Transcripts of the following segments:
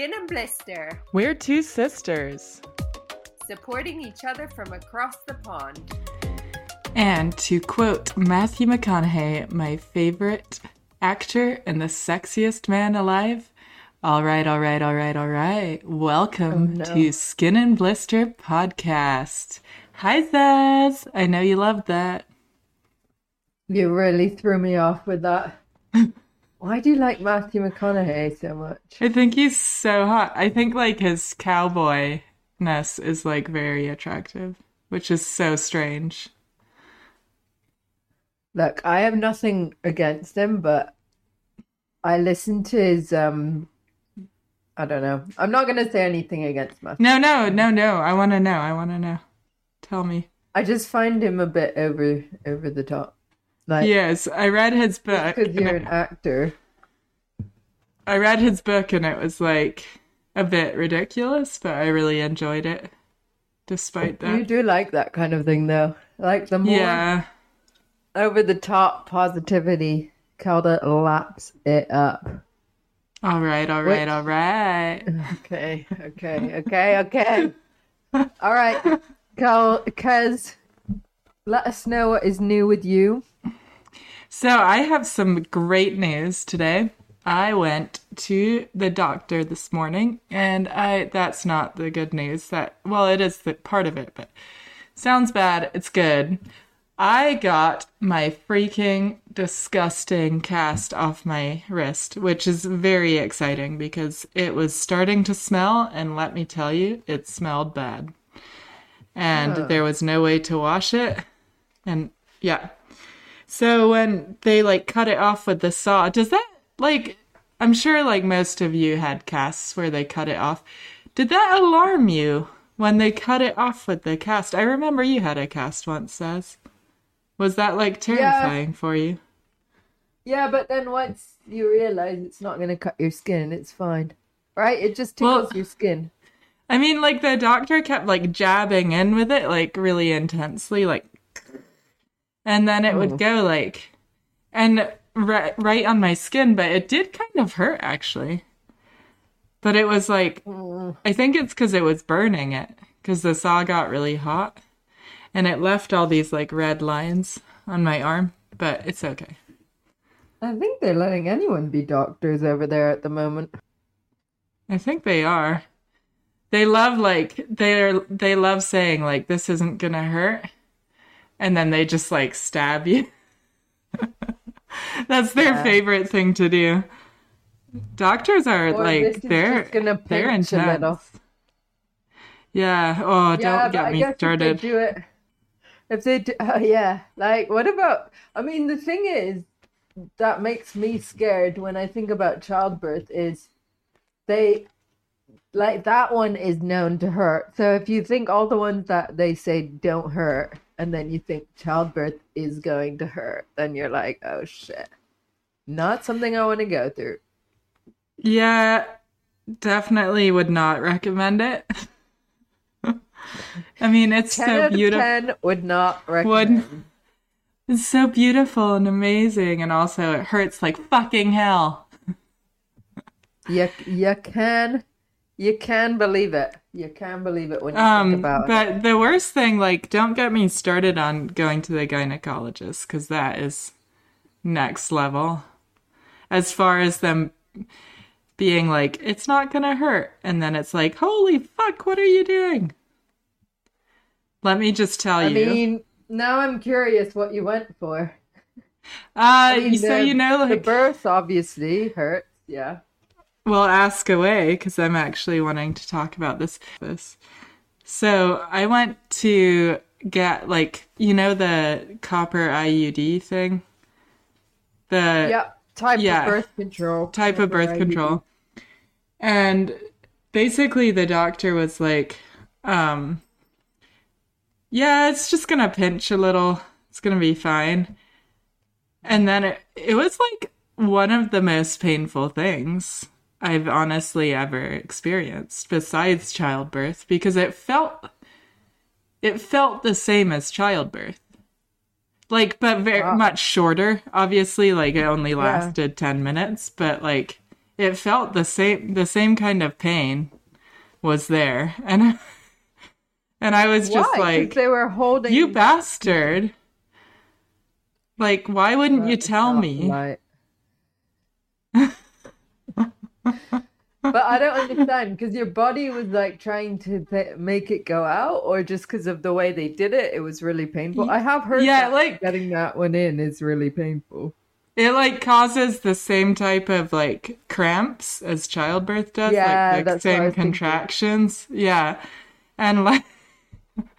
Skin and Blister, We're two sisters. supporting each other from across the pond. And to quote Matthew McConaughey, my favorite actor and the sexiest man alive. All right, all right, all right, all right. Welcome Oh, no. to Skin and Blister Podcast. Hi, Saz. I know you loved that. You really threw me off with that. Why do you like Matthew McConaughey so much? I think he's so hot. I think like his cowboyness is like very attractive, which is so strange. Look, I have nothing against him, but I listened to his um I don't know. I'm not gonna say anything against Matthew. No, no, no, no. I want to know. I want to know. Tell me. I just find him a bit over over the top. Like Yes, I read his book. because you're an actor. I read his book and it was like a bit ridiculous, but I really enjoyed it despite that. You do like that kind of thing though. Like the more Yeah. over the top positivity Calda laps it up. All right, all right, Which- all right. Okay, okay, okay, okay. All right, Cal, Kez, let us know what is new with you. So I have some great news today. I went to the doctor this morning and I that's not the good news that well it is the part of it but sounds bad it's good. I got my freaking disgusting cast off my wrist, which is very exciting because it was starting to smell and let me tell you it smelled bad. And there was no way to wash it and yeah. So when they like cut it off with the saw, does that like I'm sure like most of you had casts where they cut it off. Did that alarm you when they cut it off with the cast? I remember you had a cast once, Saz. Was that like terrifying for you? Yeah, but then once you realize it's not going to cut your skin, it's fine. Right? It just Well- your skin. I mean, like the doctor kept like jabbing in with it like really intensely, like, and then it would hmm. go like, and right, right on my skin, but it did kind of hurt actually. But it was like, mm. I think it's because it was burning it, because the saw got really hot, and it left all these like red lines on my arm. But it's okay. I think they're letting anyone be doctors over there at the moment. I think they are. They love like they're they love saying like this isn't gonna hurt, and then they just like stab you. That's their Yeah. favorite thing to do. Doctors are Or like they're just gonna they're intense. Yeah. Oh, don't get me started. If they do it, if they do, uh, yeah, like what about? I mean, the thing is that makes me scared when I think about childbirth is they like that one is known to hurt. So if you think all the ones that they say don't hurt, and then you think childbirth is going to hurt, then you're like, oh shit, not something I want to go through. Yeah, definitely would not recommend it. I mean, it's so beautiful. ten would not recommend. It's so beautiful and amazing, and also it hurts like fucking hell. You you can you can believe it. You can't believe it when you think Um, about it. but the worst thing, like, don't get me started on going to the gynecologist because that is next level. As far as them being like, it's not gonna hurt, and then it's like, holy fuck, what are you doing? Let me just tell I you. I mean, now I'm curious what you went for. uh, I mean, so the- you know, the like, birth obviously hurts. Yeah. Well, ask away because I'm actually wanting to talk about this. This. So I went to get like you know the copper IUD thing, the Yeah. Type yeah. of birth control. type of birth control, and basically the doctor was like, um, "Yeah, it's just gonna pinch a little. It's gonna be fine." And then it it was like one of the most painful things I've honestly ever experienced besides childbirth because it felt it felt the same as childbirth. Like but very Wow. much shorter, obviously, like it only lasted 10 minutes, but like it felt the same the same kind of pain was there. And and I was just Why? like they were holding you bastard. Like why wouldn't you tell me? right. but I don't understand because your body was like trying to th- make it go out, or just because of the way they did it, it was really painful. I have heard Yeah, like- getting that one in is really painful. It like causes the same type of like cramps as childbirth does, Yeah, like the that's same was thinking. contractions. Yeah. And like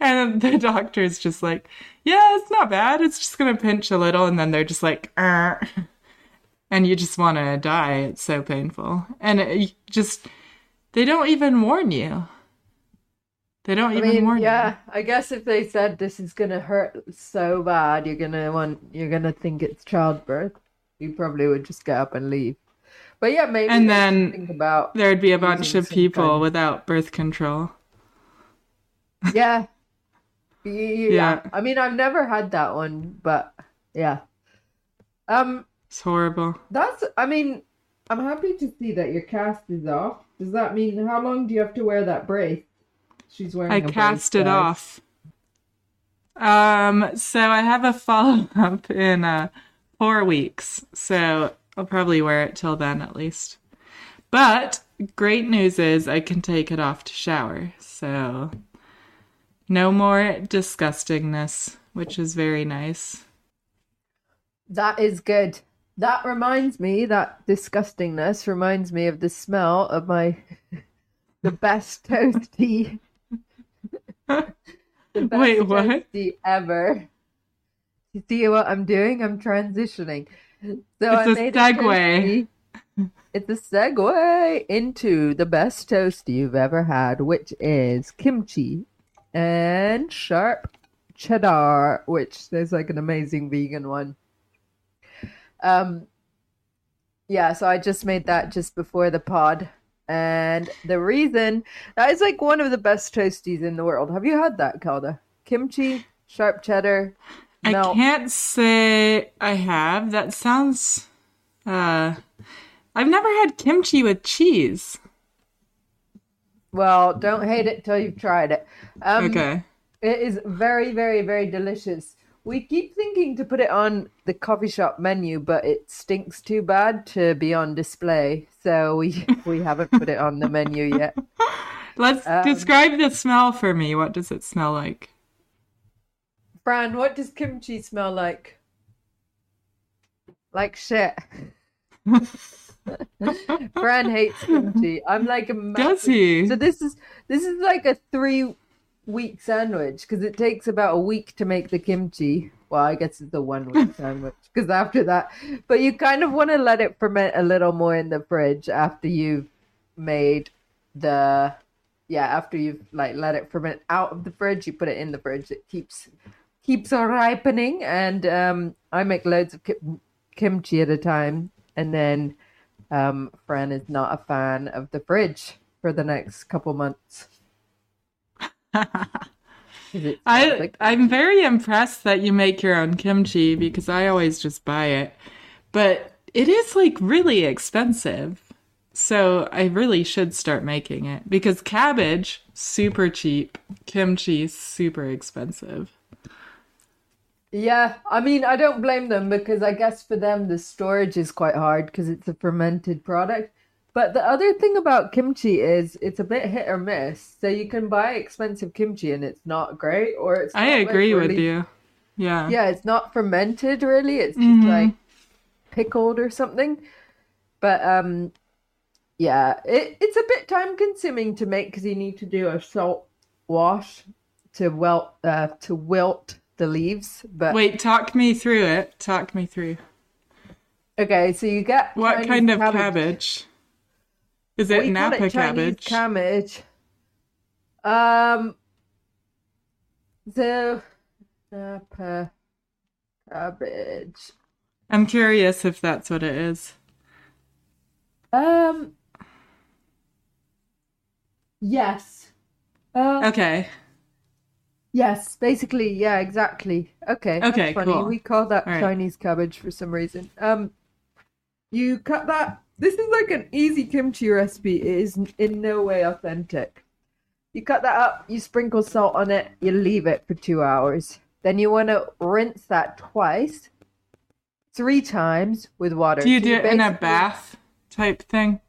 and the doctor's just like, "Yeah, it's not bad. It's just to pinch a little." And then they're just like, "Er." And you just want to die. It's so painful. And it, just they don't even warn you. They don't I even mean, warn yeah, you. Yeah, I guess if they said this is gonna hurt so bad, you're gonna want, you're gonna think it's childbirth. You probably would just get up and leave. But yeah, maybe And then think about There'd be a bunch of people kind- without birth control. yeah. Yeah. Yeah. I mean, I've never had that one, but yeah. Um, It's horrible. that's, I mean, I'm happy to see that your cast is off. Does that mean how long do you have to wear that brace? She's wearing I a brace, cast it guys. off. Um, so I have a follow up in uh four weeks, so I'll probably wear it till then at least. But great news is I can take it off to shower, so no more disgustingness, which is very nice. That is good. That reminds me, that disgustingness reminds me of the smell of my the best toasty. the best Wait, what? toasty ever. You see what I'm doing? I'm transitioning. So It's a made segue. toasty. It's a segue into the best toast you've ever had, which is kimchi and sharp cheddar, which there's like an amazing vegan one. Um, yeah, so I just made that just before the pod. And the reason that is like one of the best toasties in the world. Have you had that, Calda? Kimchi, sharp cheddar, I can't say I have. That sounds uh I've never had kimchi with cheese. Well, don't hate it till you've tried it. Um, okay. It is very, very, very delicious. We keep thinking to put it on the coffee shop menu, but it stinks too bad to be on display, so we we haven't put it on the menu yet. Let's Um, describe the smell for me. What does it smell like? Fran, what does kimchi smell like? Like shit. Fran hates kimchi. I'm like a Does he? So this is this is like a three week sandwich because it takes about a week to make the kimchi. Well, I guess it's a one week sandwich because after that, but you kind of want to let it ferment a little more in the fridge after you've made the yeah after you've like let it ferment out of the fridge. You put it in the fridge. It keeps keeps on ripening, and um, I make loads of kim- kimchi at a time, and then um, Fran is not a fan of the fridge for the next couple months. 'Cause it smells I I'm very impressed that you make your own kimchi because I always just buy it. But it is like really expensive. So I really should start making it because cabbage super cheap, kimchi super expensive. yeah, I mean, I don't blame them because I guess for them the storage is quite hard because it's a fermented product. But the other thing about kimchi is it's a bit hit or miss. So you can buy expensive kimchi and it's not great, or it's I like, agree with you. Yeah. Yeah, it's not fermented really. It's just Mhm. like pickled or something. But um yeah, it, it's a bit time consuming to make because you need to do a salt wash to wilt uh to wilt the leaves. But Wait, talk me through it. Talk me through. okay, so you get What Chinese kind of cabbage? Is it We call Napa it Chinese cabbage? cabbage. Um the Napa cabbage. I'm curious if that's what it is. Um. Yes. Uh, Okay. Yes, basically, yeah, exactly. Okay, Okay, that's funny. cool. We call that right. Chinese cabbage for some reason. Um, you cut that this is like an easy kimchi recipe. It is in no way authentic. You cut that up, you sprinkle salt on it, you leave it for two hours. Then you want to rinse that twice, three times with water. Do you So do it in a bath type thing?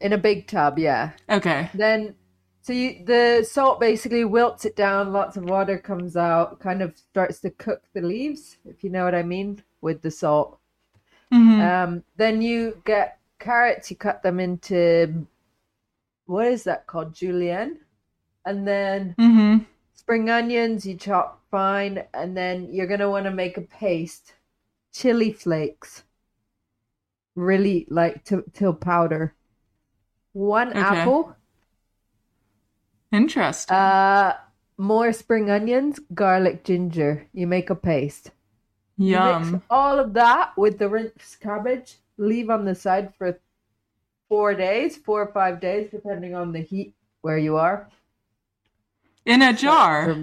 In a big tub, yeah. Okay. Then, so you the salt basically wilts it down. Lots of water comes out. Kind of starts to cook the leaves, if you know what I mean, with the salt. Hmm Um, then you get carrots. You cut them into what is that called, julienne? And then hmm spring onions you chop fine, and then you're gonna want to make a paste. Chili flakes, really like to till powder. One Okay. apple. Interesting. Uh, more spring onions, garlic, ginger. You make a paste. Yum. mix all of that with the rinsed cabbage. Leave on the side for four days, four or five days, depending on the heat where you are. In a jar.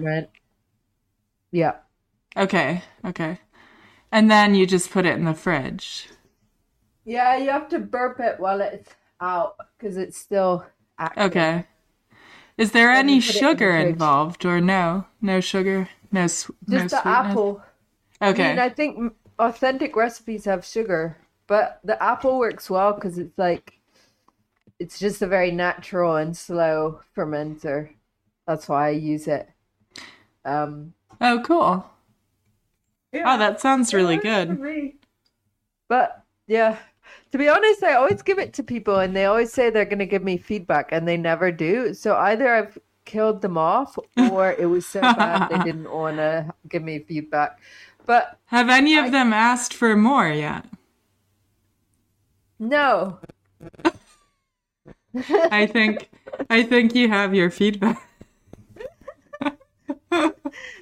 Yeah. Okay. Okay. And then you just put it in the fridge. Yeah, you have to burp it while it's out because it's still active. Okay. Is there any it in sugar involved or no? No sugar? No, sw- no Just the sweetness? apple. Okay. I mean, I think authentic recipes have sugar, but the apple works well because it's like it's just a very natural and slow fermenter. That's why I use it. Um, oh, cool. Oh, that sounds really good. But yeah, to be honest, I always give it to people, and they always say they're going to give me feedback, and they never do. So either I've killed them off, or it was so bad they didn't want to give me feedback. But Have any of I- them asked for more yet? no, I think I think you have your feedback.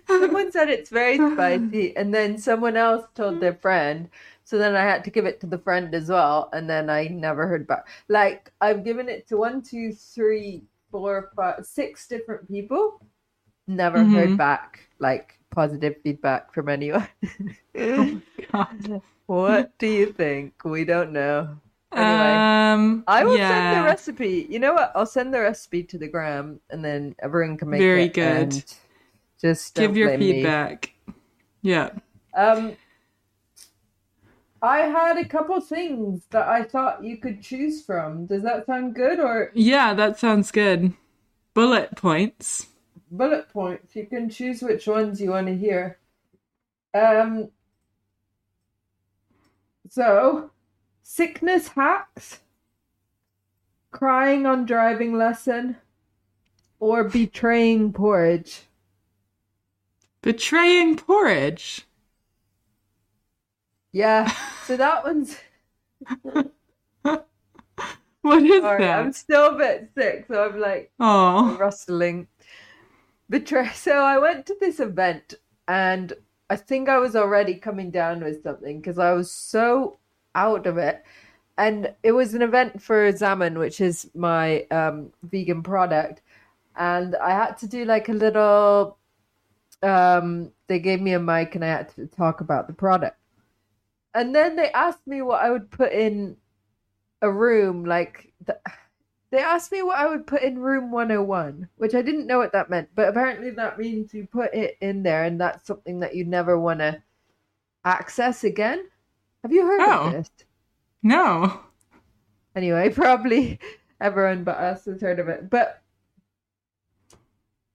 Someone said it's very spicy, and then someone else told their friend. So then I had to give it to the friend as well, and then I never heard back. Like I've given it to one, two, three, four, five, six different people. Never Mhm. heard back like positive feedback from anyone. God. what do you think? We don't know. Anyway, Um, I will yeah. send the recipe. You know what? I'll send the recipe to the gram, and then everyone can make Very it. good. Just Give your blame me. feedback. Yeah. Um, I had a couple things that I thought you could choose from. Does that sound good or Yeah, that sounds good. Bullet points. Bullet points? You can choose which ones you want to hear. Um, so sickness hacks, crying on driving lesson, or betraying porridge. Betraying porridge. Yeah, so that one's. What is Sorry, I'm still a bit sick, so I'm like Oh. rustling. Betray. So I went to this event, and I think I was already coming down with something because I was so out of it. And it was an event for Zaman, which is my um, vegan product, and I had to do like a little. Um, they gave me a mic, and I had to talk about the product. And then they asked me what I would put in a room, like the, they asked me what I would put in room 101, which I didn't know what that meant, but apparently that means you put it in there and that's something that you never want to access again. Have you heard Oh. of this? No. Anyway, probably everyone but us has heard of it. But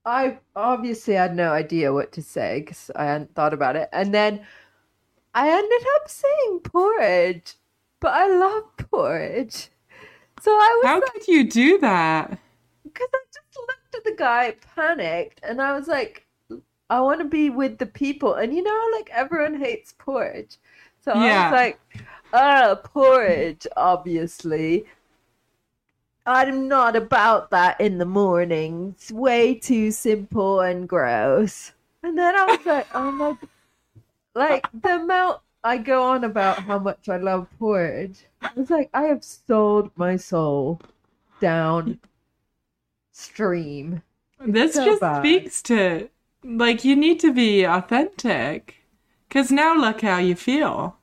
I obviously had no idea what to say because I hadn't thought about it. And then I ended up saying porridge, but I love porridge. So I was How like, could you do that? because I just looked at the guy, panicked, and I was like, I want to be with the people. And you know, like everyone hates porridge. So I was like, oh, porridge, obviously. I'm not about that in the morning. It's way too simple and gross. And then I was like, oh my, like the amount I go on about how much I love porridge. I was like, I have sold my soul down stream. This so just bad. speaks to like you need to be authentic. Cuz now look how you feel.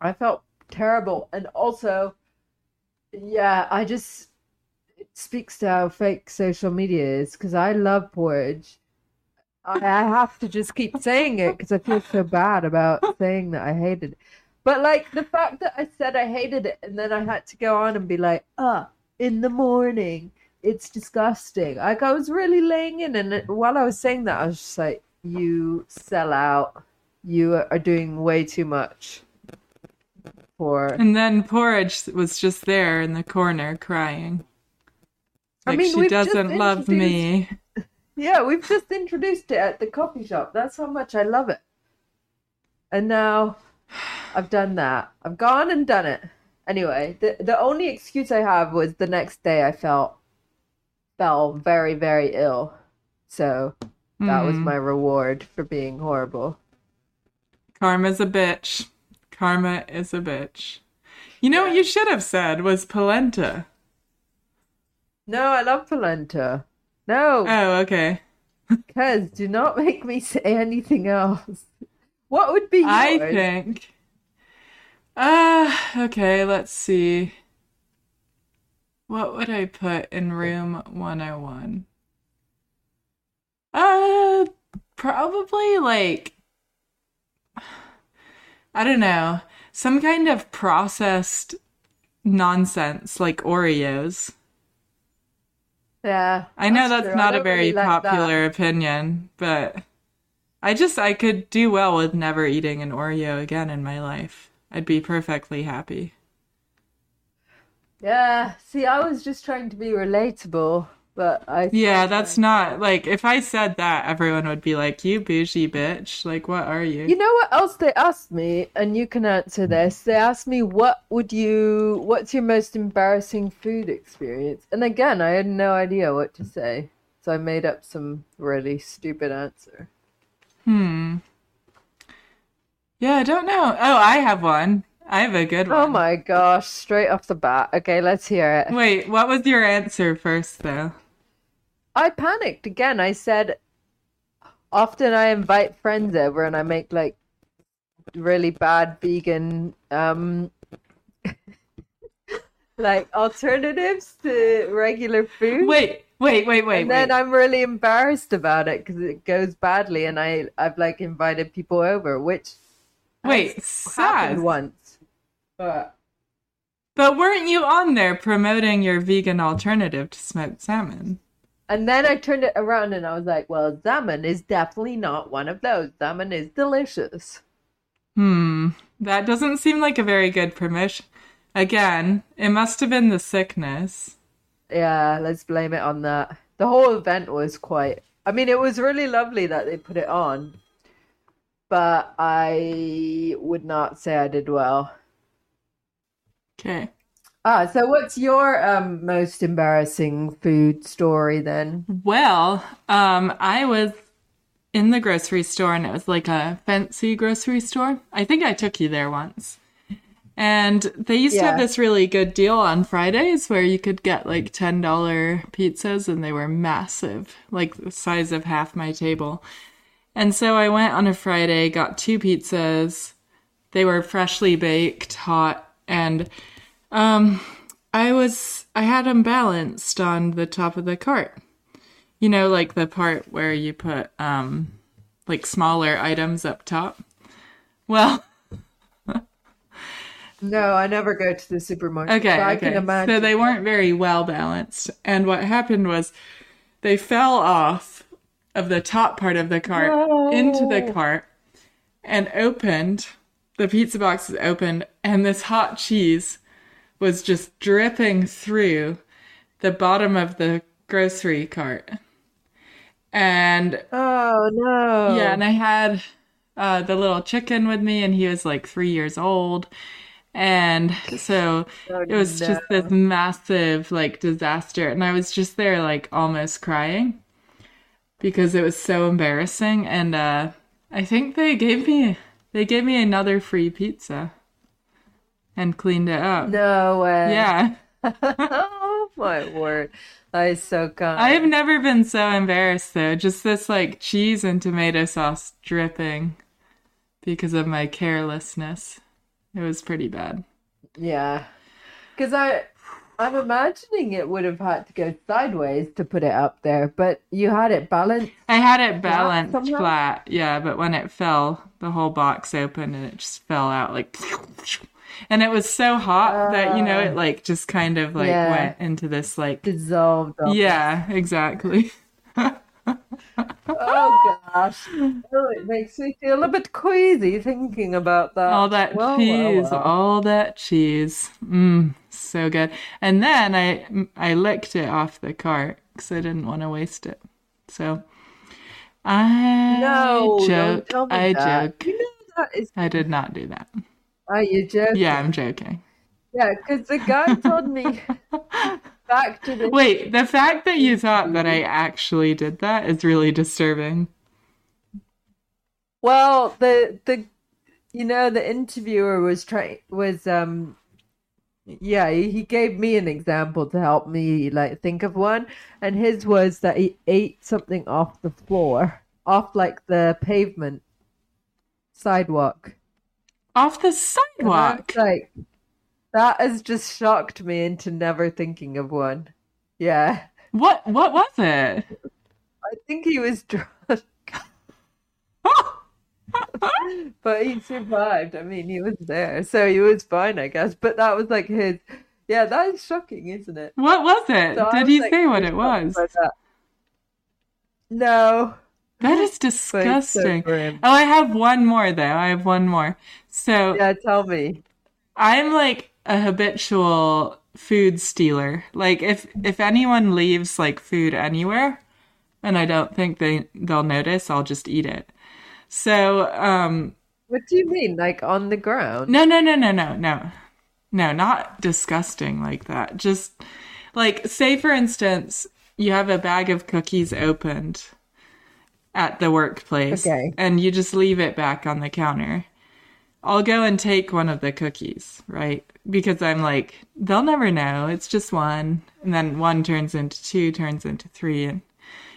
I felt terrible. And also, yeah, I just it speaks to how fake social media is because I love porridge. I, I have to just keep saying it because I feel so bad about saying that I hated it. But like the fact that I said I hated it and then I had to go on and be like, ah, in the morning, it's disgusting. Like I was really laying in, and while I was saying that, I was just like, you sell out. You are doing way too much for. And then Porridge was just there in the corner crying. I Like mean, she doesn't love me. Yeah, we've just introduced it at the coffee shop. That's how much I love it. And now I've done that. I've gone and done it. Anyway, the the only excuse I have was the next day I felt fell very very ill. So that was Mhm. my reward for being horrible. Karma's a bitch. Karma is a bitch. You know what you should have said was polenta. No, I love polenta. No, Oh, okay. Because do not make me say anything else. What would be yours? I think. Uh, okay, let's see. What would I put in room 101? Uh, probably like, I don't know, some kind of processed nonsense like Oreos. Yeah, I know that's. I not a very really like popular opinion, but I just I could do well with never eating an Oreo again in my life. I'd be perfectly happy. Yeah, see, I was just trying to be relatable, but I Yeah, that's not like if I said that, everyone would be like, "You bougie bitch! Like, what are you?" You know what else they asked me, and you can answer this. They asked me, "What would you? What's your most embarrassing food experience?" And again, I had no idea what to say, so I made up some really stupid answer. Hmm. Yeah, I don't know. Oh, I have one. I have a good one. Oh my gosh! Straight off the bat. Okay, let's hear it. Wait, what was your answer first, though? I panicked again. I said, often I invite friends over and I make like really bad vegan um like alternatives to regular food. Wait, wait, wait, wait, and then wait. I'm really embarrassed about it because it goes badly, and I I've like invited people over, which Wait, happened once. But But weren't you on there promoting your vegan alternative to smoked salmon? and then I turned it around and I was like, well, salmon is definitely not one of those. Salmon is delicious. Hmm, that doesn't seem like a very good promotion. Again, it must have been the sickness. Yeah, let's blame it on that. The whole event was quite. I mean, it was really lovely that they put it on, but I would not say I did well. Okay. Ah, so what's your um most embarrassing food story then? Well, um, I was in the grocery store and it was like a fancy grocery store. I think I took you there once. And they used to have this really good deal on Fridays where you could get like $10 pizzas and they were massive, like the size of half my table. And so I went on a Friday, got two pizzas. They were freshly baked, hot, and um I was I had them balanced on the top of the cart. You know, like the part where you put um like smaller items up top. Well, No, I never go to the supermarket. okay, so I okay. can imagine. So they weren't very well balanced. And what happened was they fell off of the top part of the cart into the cart and opened. The pizza box was opened and this hot cheese was just dripping through the bottom of the grocery cart. And Oh no. Yeah, and I had uh, the little chicken with me, and he was like three years old. And so Oh, it was just this massive like disaster. And I was just there like almost crying because it was so embarrassing. And uh, I think they gave me they gave me another free pizza and cleaned it up. No way. Yeah. oh my word. That is so kind. I have never been so embarrassed though. Just this like cheese and tomato sauce dripping because of my carelessness. It was pretty bad. Yeah. Because I, I'm imagining it would have had to go sideways to put it up there, but you had it balanced. I had it balanced somehow? flat, yeah, but when it fell, the whole box opened and it just fell out like and it was so hot that you know it uh, like just kind of like Yeah. went into this like Dissolved. Yeah, exactly. Oh gosh. Oh, it makes me feel a bit queasy thinking about that. all that Well, well, cheese, well. all that cheese. Mmm, so good. And then I I licked it off the cart because I didn't want to waste it. So I No, don't joke. tell me I that. joke. You know that is. I did not do that. Are you joking? Yeah, I'm joking. Yeah, because the guy told me back to the. Wait, the fact that you thought that I actually did that is really disturbing. Well, the the, you know, the interviewer was trying was um. Yeah, he he gave me an example to help me like think of one, and his was that he ate something off the floor, off like the pavement, sidewalk. Off the sidewalk. like that has just shocked me into never thinking of one. Yeah. What what was it? I think he was drunk, but he survived. I mean, he was there, so he was fine, I guess. But that was like his. Yeah, that is shocking, isn't it? What was it? So Did was, he like, say what it was? No, That is it's so disgusting. Oh, I have one more though. I have one more. So Yeah, tell me. I'm like a habitual food stealer. Like if if anyone leaves like food anywhere and I don't think they they'll notice, I'll just eat it. So, um What do you mean, like on the ground? no no no no no no. No, not disgusting like that. Just like say for instance, you have a bag of cookies opened at the workplace Okay. and you just leave it back on the counter. I'll go and take one of the cookies, right? Because I'm like, they'll never know. It's just one. And then one turns into two, turns into three. And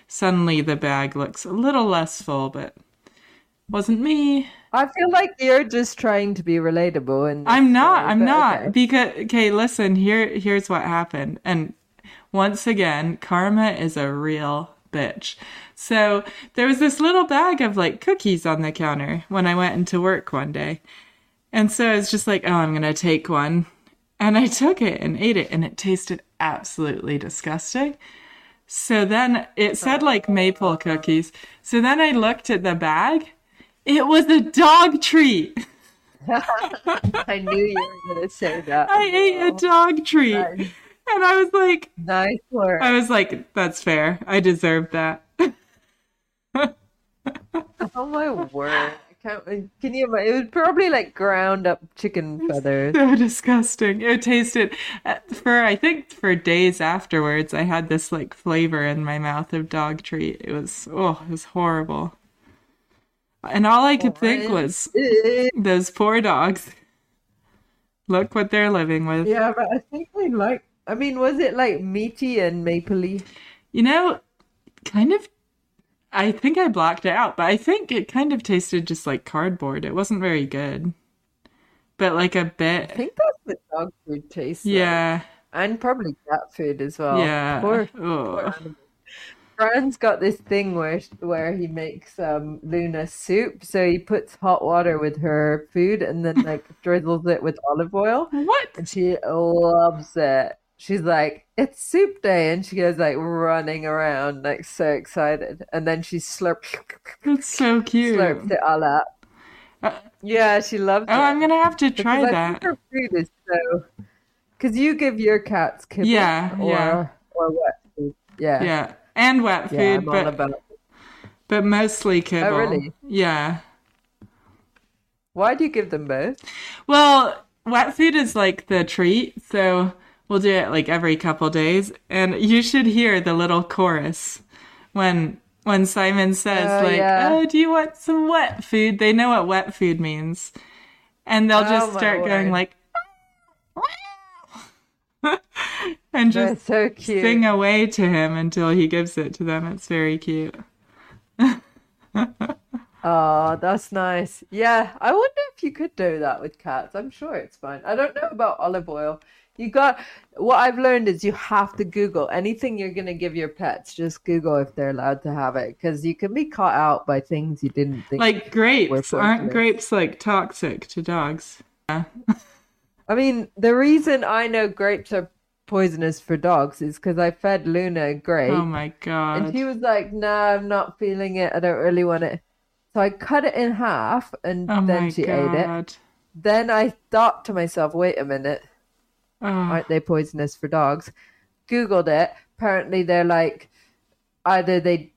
suddenly the bag looks a little less full, but wasn't me. I feel like you're just trying to be relatable, and I'm not. I'm not. okay. Because, okay, listen, here, here's what happened. And once again, karma is a real bitch. So there was this little bag of like cookies on the counter when I went into work one day. And so I was just like, oh, I'm going to take one. And I took it and ate it, and it tasted absolutely disgusting. So then it said like maple cookies. So then I looked at the bag. It was a dog treat. I knew you were going to say that. I ate a dog treat. And I was like, Nice work. I was like, that's fair. I deserve that. Oh my word! I can't. Can you? imagine? It was probably like ground up chicken feathers. so disgusting. It tasted uh, for I think for days afterwards. I had this like flavor in my mouth of dog treat. It was oh, it was horrible. And all I could think was those poor dogs. Look what they're living with. Yeah, but I think they like. I mean, was it like meaty and mapley? You know, kind of. I think I blocked it out, but I think it kind of tasted just like cardboard. It wasn't very good, but like a bit. I think that's the dog food tastes like. Yeah, and probably cat food as well. yeah. Poor, Oh. poor Fran's got this thing where where he makes um Luna soup. So he puts hot water with her food and then like drizzles it with olive oil. What? And she loves it. She's like, it's soup day. And she goes like running around, like so excited. And then she slurps, That's so cute. slurps it all up. Uh, Yeah, she loves it. Oh, it. I'm gonna have to try Because that. her food is so. Because you give your cats kibble Yeah, or, yeah. or wet food. Yeah. Yeah, and wet food, Yeah, but but mostly kibble. Oh, really? Yeah. Why do you give them both? Well, wet food is like the treat, so we'll do it like every couple days, and you should hear the little chorus when when Simon says Oh, like, yeah. "Oh, do you want some wet food?" They know what wet food means, and they'll just Oh, start going like, and just so cute. sing away to him until he gives it to them. It's very cute. Oh, that's nice. Yeah, I wonder if you could do that with cats. I'm sure it's fine. I don't know about olive oil. You got what I've learned is you have to Google anything you're gonna give your pets. Just Google if they're allowed to have it, because you can be caught out by things you didn't think. Like grapes. Aren't grapes like toxic to dogs? Yeah. I mean, the reason I know grapes are poisonous for dogs is because I fed Luna a grape. Oh my god! And she was like, "Nah, I'm not feeling it. I don't really want it." So I cut it in half, and Oh then she ate it. Then I thought to myself, "Wait a minute, Aren't they poisonous for dogs?" Googled it. Apparently, they're like either they,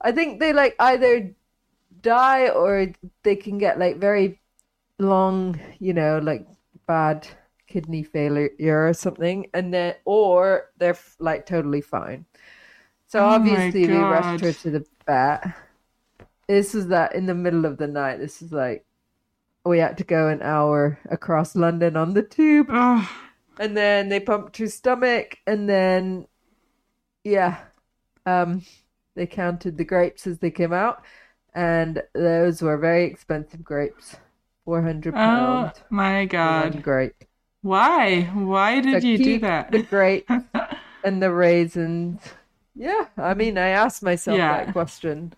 I think they like either die or they can get like very long, you know, like bad kidney failure or something, and then or they're like totally fine. So Oh obviously we rushed her to the vet. This was that in the middle of the night. This is like we had to go an hour across London on the tube, oh, and then they pumped her stomach, and then yeah, um, they counted the grapes as they came out, and those were very expensive grapes, four hundred pound. Oh my for one god. grape. Why? Why did So you do that? The grapes and the raisins. Yeah, I mean, I asked myself Yeah. that question.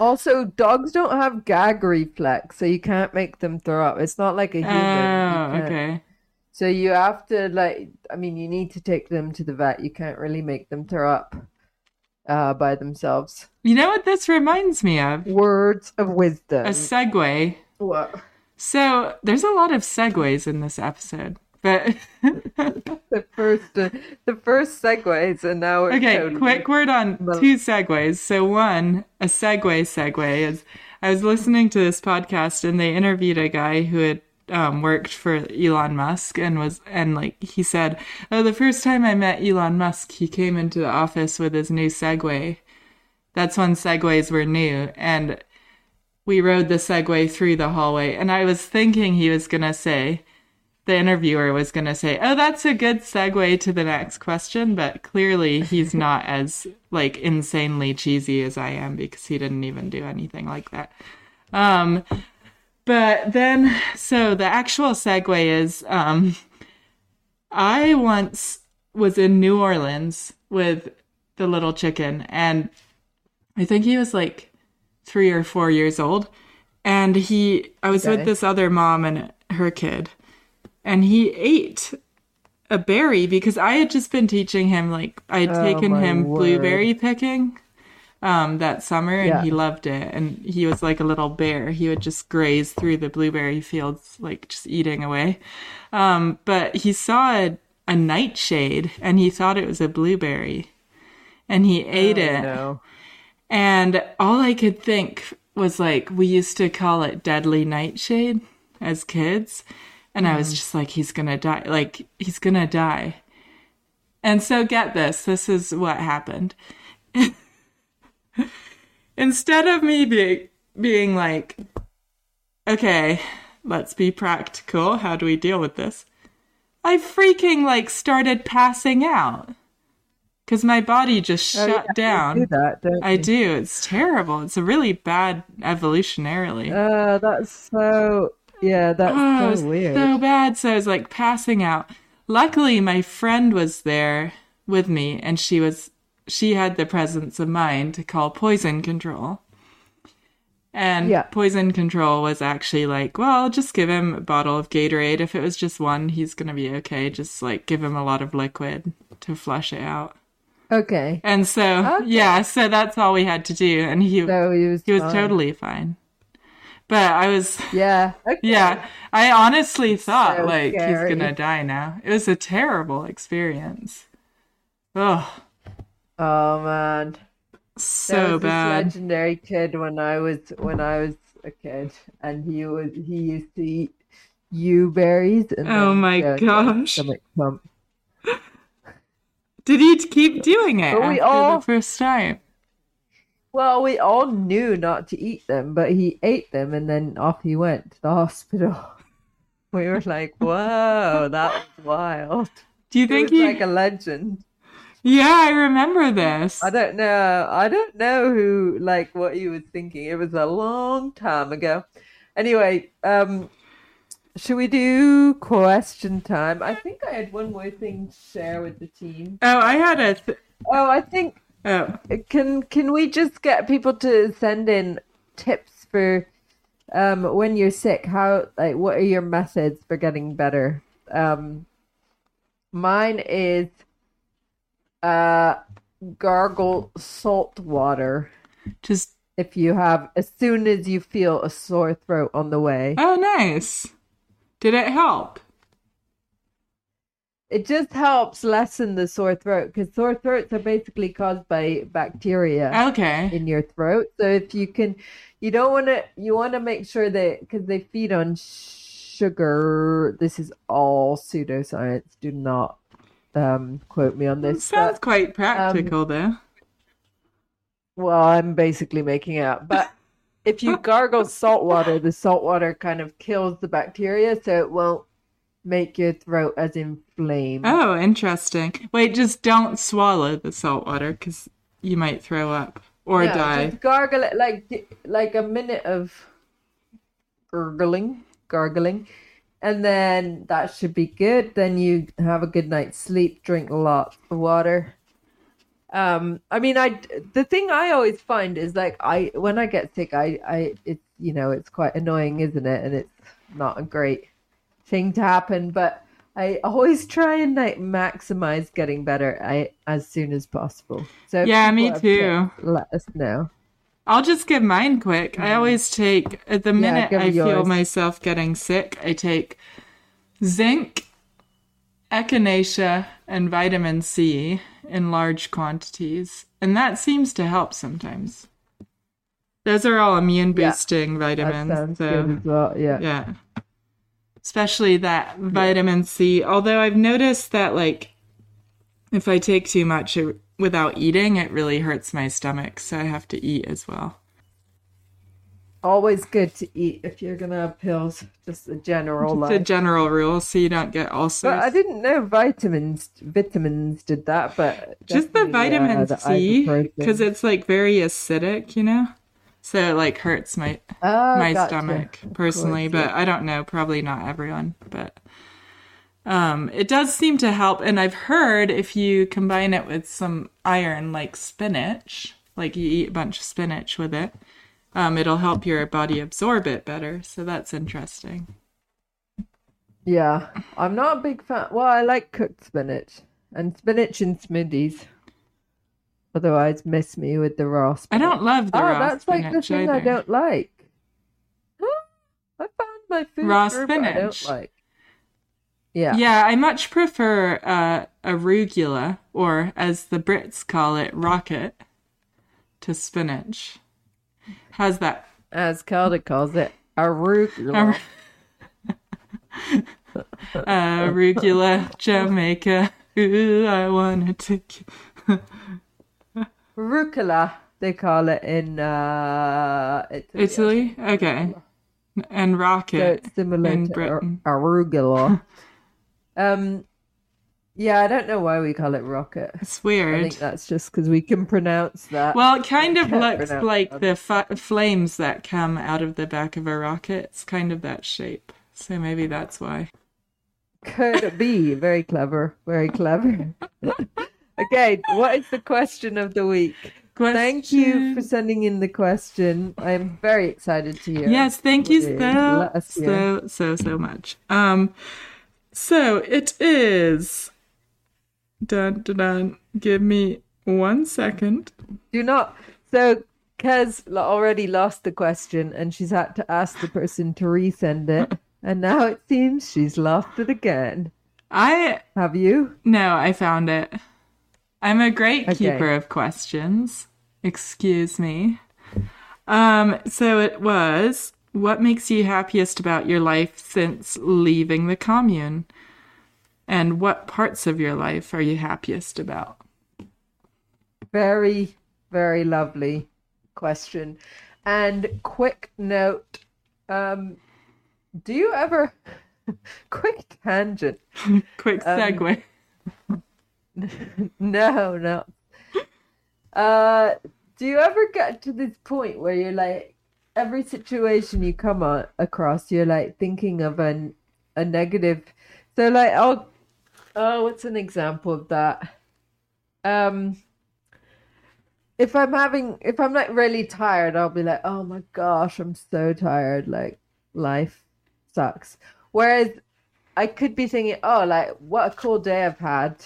Also, dogs don't have gag reflex, so you can't make them throw up. It's not like a human. Oh, okay. So you have to like, I mean, you need to take them to the vet. You can't really make them throw up uh, by themselves. You know what this reminds me of? Words of wisdom. A segue. What? So there's a lot of segues in this episode, but The first, uh, the first segues, and now we're okay. totally- Quick word on two segues. So one, a segue segue is I was listening to this podcast and they interviewed a guy who had um, worked for Elon Musk and was and like he said, oh, the first time I met Elon Musk, he came into the office with his new Segway. That's when Segways were new, and we rode the Segway through the hallway. And I was thinking he was gonna say, the interviewer was gonna say, oh, that's a good segue to the next question, but clearly he's not as like insanely cheesy as I am because he didn't even do anything like that. Um, but then, so the actual segue is, um, I once was in New Orleans with the little chicken, and I think he was like three or four years old. And he, I was with this other mom and her kid, and he ate a berry because I had just been teaching him, like, I had Oh, taken him word. blueberry picking um, that summer, and Yeah. he loved it. And he was like a little bear. He would just graze through the blueberry fields, like just eating away. Um, but he saw a, a nightshade, and he thought it was a blueberry, and he ate Oh, it. no. And all I could think was like, we used to call it deadly nightshade as kids. And I was just like, he's gonna die. Like, he's gonna die. And so, get this this is what happened. Instead of me being, being like, okay, let's be practical. How do we deal with this? I freaking like started passing out because my body just Oh, shut yeah, down. do that, I you? do. It's terrible. It's a really bad evolutionarily. Uh, that's so. Yeah, that's oh, it was so weird. so bad. So I was like passing out. Luckily, my friend was there with me, and she was she had the presence of mind to call poison control. And Yeah. poison control was actually like, well, just give him a bottle of Gatorade. If it was just one, he's gonna be okay. Just like give him a lot of liquid to flush it out. Okay, And so, Okay. yeah, so that's all we had to do. And he so he was. he was fine. totally fine. But I was, Yeah. Okay. yeah, I honestly thought So like scary. he's gonna die now. It was a terrible experience. Oh, Oh man. There so bad. legendary kid when I was when I was a kid, and he was he used to eat yew berries. And Oh my go gosh. Stomach pump. Did he keep doing it But we after all- the first time? Well, we all knew not to eat them, but he ate them, and then off he went to the hospital. We were like, "Whoa, that was wild." Do you think he? like a legend. Yeah, I remember this. I don't know. I don't know who like what you was thinking. It was a long time ago. Anyway, um should we do question time? I think I had one more thing to share with the team. Oh, I had a. Th- Oh, I think oh, can can we just get people to send in tips for um when you're sick? How like what are your methods for getting better? Um mine is uh gargle salt water just. if you have as soon as you feel a sore throat on the way. Oh, nice. Did it help? It just helps lessen the sore throat because sore throats are basically caused by bacteria. Okay. in your throat. So if you can, you don't want to, you want to make sure that because they feed on sugar. This is all pseudoscience. Do not um, quote me on this. Sounds But, quite practical, though. well, I'm basically making it up. But if you gargle salt water, the salt water kind of kills the bacteria, so it won't make your throat as inflamed. Oh, interesting. Wait, just don't swallow the salt water because you might throw up or Yeah, die. Just gargle it like like a minute of gurgling, gargling, and then that should be good. Then you have a good night's sleep. Drink lots of water. Um, I mean, I the thing I always find is like I when I get sick, I I it's you know it's quite annoying, isn't it? And it's not a great thing to happen, but. I always try and like maximize getting better I, as soon as possible. So Yeah, me too. let us know. I'll just give mine quick. I mm. always take, at the minute give I feel myself getting sick, I take zinc, echinacea, and vitamin C in large quantities. And that seems to help sometimes. Those are all immune Yeah, boosting That vitamins. so, well. Yeah. yeah. Especially that vitamin C. Although I've noticed that, like, if I take too much it, without eating, it really hurts my stomach. So I have to eat as well. Always good to eat if you're gonna have pills. Just a general like. a general rule, so you don't get ulcers. but I didn't know vitamins vitamins did that. But Just the vitamin uh, the C, because it's like very acidic, you know. So it like hurts my Oh, my gotcha. stomach personally, but I don't know. Probably not everyone, but um, it does seem to help. And I've heard if you combine it with some iron, like spinach, like you eat a bunch of spinach with it, um, it'll help your body absorb it better. So that's interesting. Yeah, I'm not a big fan. Well, I like cooked spinach and spinach in smoothies. Otherwise, miss me with the raw I don't love the oh, raw that's like the spinach thing I don't like. Huh? I found my food Raw group I don't spinach. like. Yeah. Yeah, I much prefer uh, arugula, or as the Brits call it, rocket, to spinach. How's that? As Calder calls it, arugula. Uh, arugula, Jamaica. Ooh, I wanna take you. Rucola, they call it in uh, Italy. Italy? Okay. And So rocket. it's similar in Britain. ar- arugula. um, yeah, I don't know why we call it rocket. It's weird. I think that's just because we can pronounce that. Well, it kind of looks like that. the fi- flames that come out of the back of a rocket. It's kind of that shape. So maybe that's why. Could be. Very clever. Very clever. okay, what is the question of the week? Thank you for sending in the question. I'm very excited to hear. Yes, thank you so is. Let us hear. so so so much. Um, so it is. Dun dun dun. Give me one second. Do not. So, Kez already lost the question and she's had to ask the person to resend it. And now it seems she's lost it again. I Have you? no, I found it. I'm a great Okay. keeper of questions. Excuse me. Um, so it was. What makes you happiest about your life since leaving the commune? And what parts of your life are you happiest about? Very, very lovely question. And quick note um, do you ever. quick tangent. Quick Um, segue. no, no. Uh, do you ever get to this point where you're like, every situation you come on, across, you're like thinking of an a negative. So like, oh, oh, what's an example of that? Um, if I'm having, if I'm like really tired, I'll be like, oh my gosh, I'm so tired. Like, life sucks. Whereas I could be thinking, oh, like, what a cool day I've had.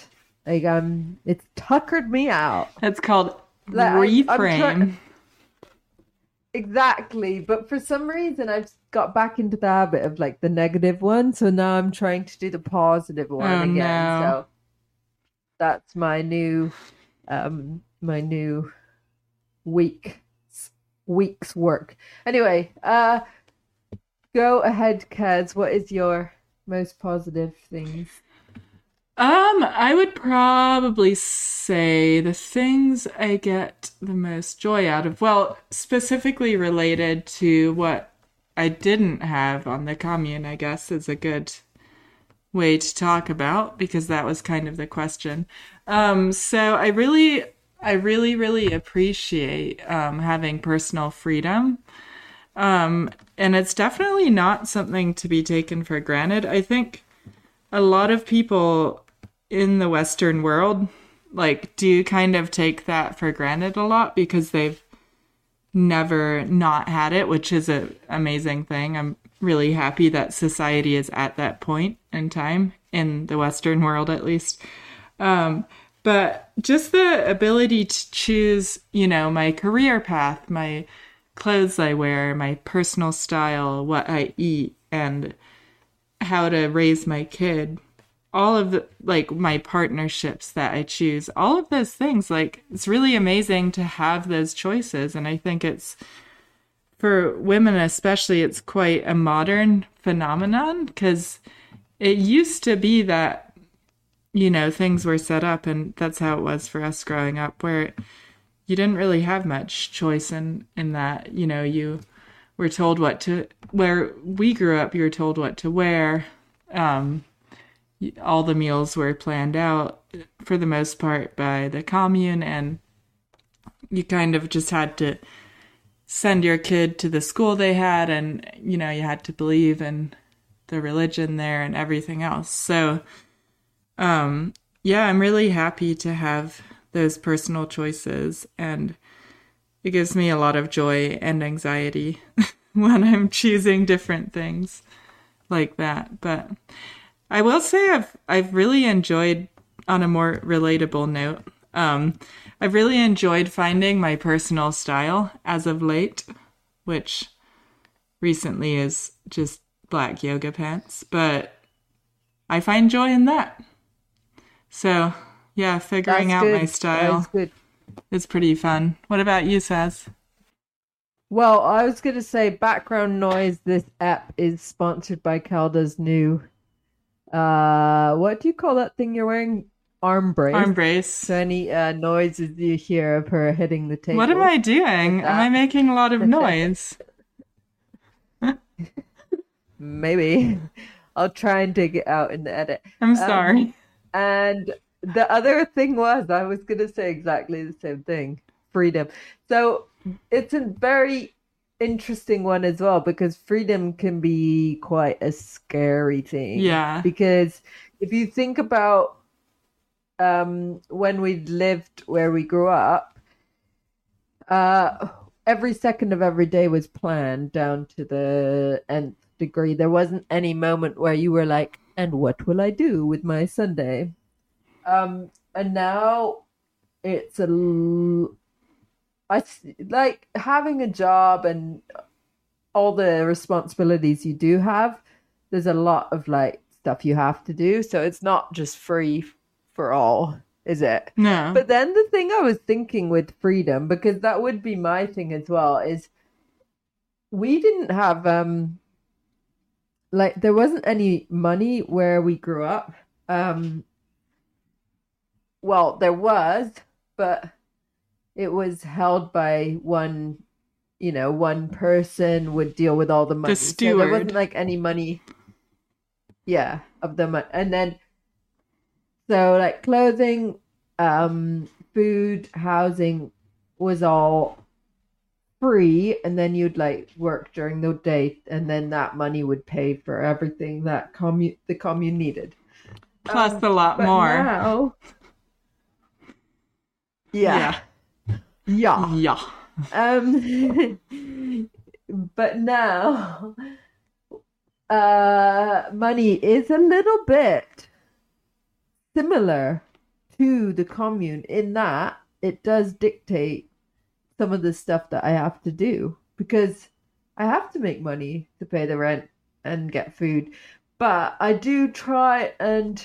Like, um, it's tuckered me out. It's called Like, reframe. try- Exactly, but for some reason I've got back into the habit of like the negative one, so now I'm trying to do the positive one Oh, again. no. So that's my new um my new week week's work. Anyway, uh go ahead, Kez. What is your most positive things? Um, I would probably say the things I get the most joy out of, well, specifically related to what I didn't have on the commune, I guess is a good way to talk about because that was kind of the question. Um, so I really, I really, really appreciate um, having personal freedom. Um, and it's definitely not something to be taken for granted. I think a lot of people in the Western world like do you kind of take that for granted a lot because they've never not had it, which is a amazing thing. I'm really happy that society is at that point in time in the Western world, at least. Um, but just the ability to choose, you know, my career path, my clothes I wear, my personal style, what I eat, and how to raise my kid all of the like my partnerships that I choose, all of those things, like it's really amazing to have those choices. And I think it's for women, especially, it's quite a modern phenomenon because it used to be that, you know, things were set up, and that's how it was for us growing up, where you didn't really have much choice in, in that, you know, you were told what to, where we grew up, you were told what to wear. Um, all the meals were planned out for the most part by the commune and you kind of just had to send your kid to the school they had and you know you had to believe in the religion there and everything else. So um yeah i'm really happy to have those personal choices and it gives me a lot of joy and anxiety when i'm choosing different things like that. But I will say I've I've really enjoyed on a more relatable note. Um, I've really enjoyed finding my personal style as of late, which recently is just black yoga pants, but I find joy in that. So yeah, figuring That's out good. my style is pretty fun. What about you, Saz? Well, I was going to say background noise. This app is sponsored by Calda's new. Uh, what do you call that thing you're wearing? Arm brace. Arm brace. So any uh, noises you hear of her hitting the table. What am I doing? Like Am I making a lot of noise? Maybe. I'll try and dig it out in the edit. I'm sorry. And the other thing was, I was going to say exactly the same thing freedom. So it's a very interesting one as well because freedom can be quite a scary thing. Yeah. Because if you think about um, when we lived where we grew up, uh, every second of every day was planned down to the nth degree. There wasn't any moment where you were like, and what will I do with my Sunday? Um, and now it's a l- I like having a job and all the responsibilities you do have. There's a lot of like stuff you have to do, so it's not just free for all, is it? No. But then the thing I was thinking with freedom, because that would be my thing as well, is we didn't have um like there wasn't any money where we grew up. Um well, there was, but it was held by one you know, one person would deal with all the money. The So there wasn't like any money yeah, of the money. And then so like clothing um, food, housing was all free, and then you'd like work during the day, and then that money would pay for everything that commu- the commune needed. Plus Um, a lot more. now, yeah, yeah. Yeah. Yeah. Um, but now, uh, money is a little bit similar to the commune in that it does dictate some of the stuff that I have to do because I have to make money to pay the rent and get food. But I do try and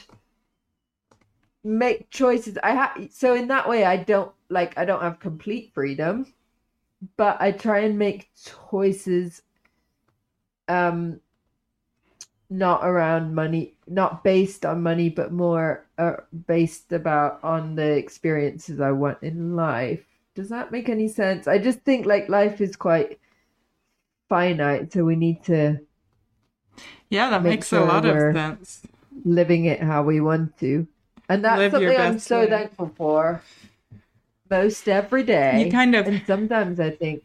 make choices. I have so in that way I don't like I don't have complete freedom, but I try and make choices um not around money, not based on money, but more uh, based about on the experiences I want in life. Does that make any sense? I just think like life is quite finite, so we need to Yeah, that Make makes sure a lot of sense. living it how we want to. And that's Live something I'm so way. thankful for most every day. You kind of And sometimes I think,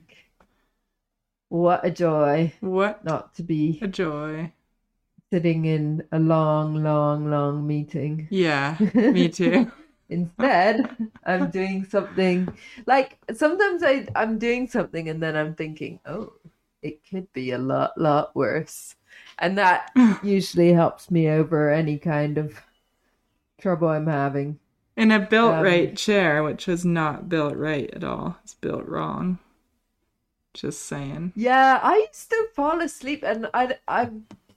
what a joy what not to be a joy. sitting in a long, long, long meeting. Yeah, me too. Instead, I'm doing something like sometimes I, I'm doing something and then I'm thinking, oh, it could be a lot, lot worse. And that usually helps me over any kind of trouble I'm having. In a built Um, right chair, which was not built right at all. It's built wrong. Just saying. Yeah, I used to fall asleep, and I, I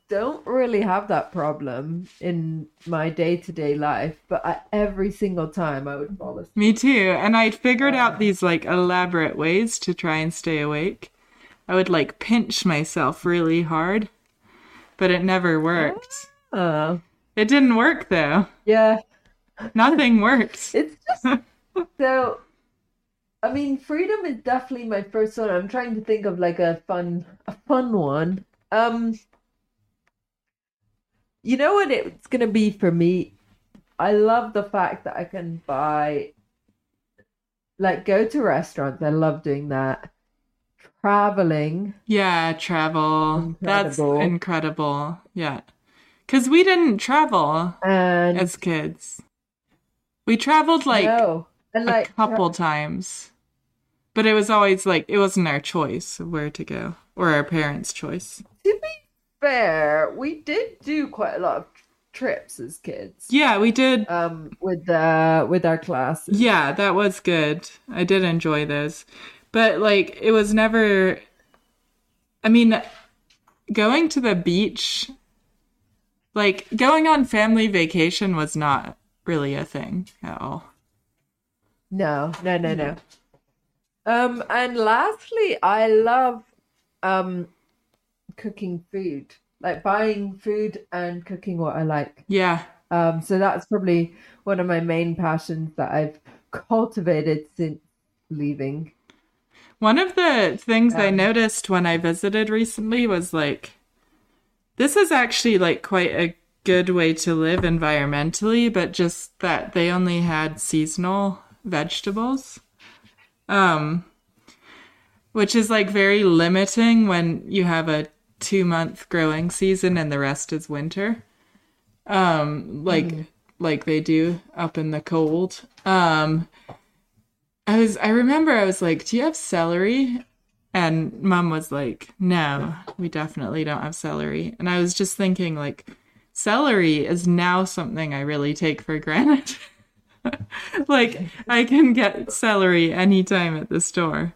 don't really have that problem in my day to day life, but I, every single time I would fall asleep. Me too. And I figured out these like elaborate ways to try and stay awake. I would like pinch myself really hard, but it never worked. Oh, It didn't work though. yeah, Nothing works. it's just so. I mean, freedom is definitely my first one. I'm trying to think of like a fun, a fun one. Um, you know what it's gonna be for me? I love the fact that I can buy, like, go to restaurants. I love doing that. Traveling. Yeah, travel. That's Incredible. incredible. Yeah. Cuz we didn't travel And as kids. We traveled like no, and a like couple times. But it was always like it wasn't our choice of where to go or our parents' choice. to be fair, we did do quite a lot of trips as kids. Yeah, we did. Um, with uh with our classes. Yeah, that was good. I did enjoy those. But like it was never I mean going to the beach like going on family vacation was not really a thing at all. No, no, no, no. Um, and lastly, I love um cooking food, like buying food and cooking what I like. Yeah. Um, so that's probably one of my main passions that I've cultivated since leaving. One of the things I Um, noticed when I visited recently was like, this is actually like quite a good way to live environmentally, but just that they only had seasonal vegetables. Um, which is like very limiting when you have a two month growing season and the rest is winter. Um, like, like they do up in the cold. Um, I was I remember I was like, "Do you have celery?" And mom was like, "No, we definitely don't have celery." And I was just thinking like celery is now something I really take for granted. like I can get celery anytime at the store.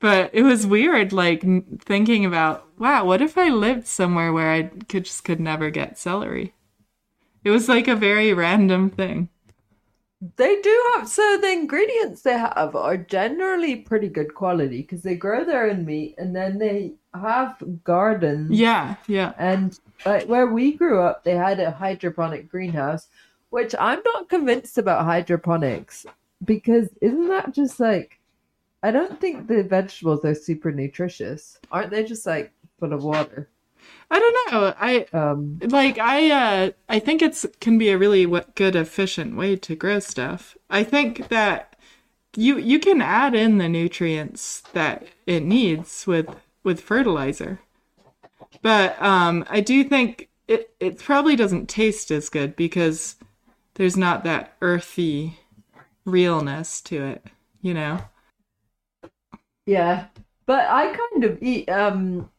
But it was weird like thinking about, wow, what if I lived somewhere where I could just could never get celery? It was like a very random thing. They do have so the ingredients they have are generally pretty good quality because they grow their own meat and then they have gardens. Yeah, yeah. And like where we grew up, they had a hydroponic greenhouse, which I'm not convinced about hydroponics because isn't that just like I don't think the vegetables are super nutritious. Aren't they just like full of water? I don't know. I Um, like I uh I think it's can be a really good efficient way to grow stuff. I think that you you can add in the nutrients that it needs with with fertilizer. But um I do think it it probably doesn't taste as good because there's not that earthy realness to it, you know. yeah, but I kind of eat um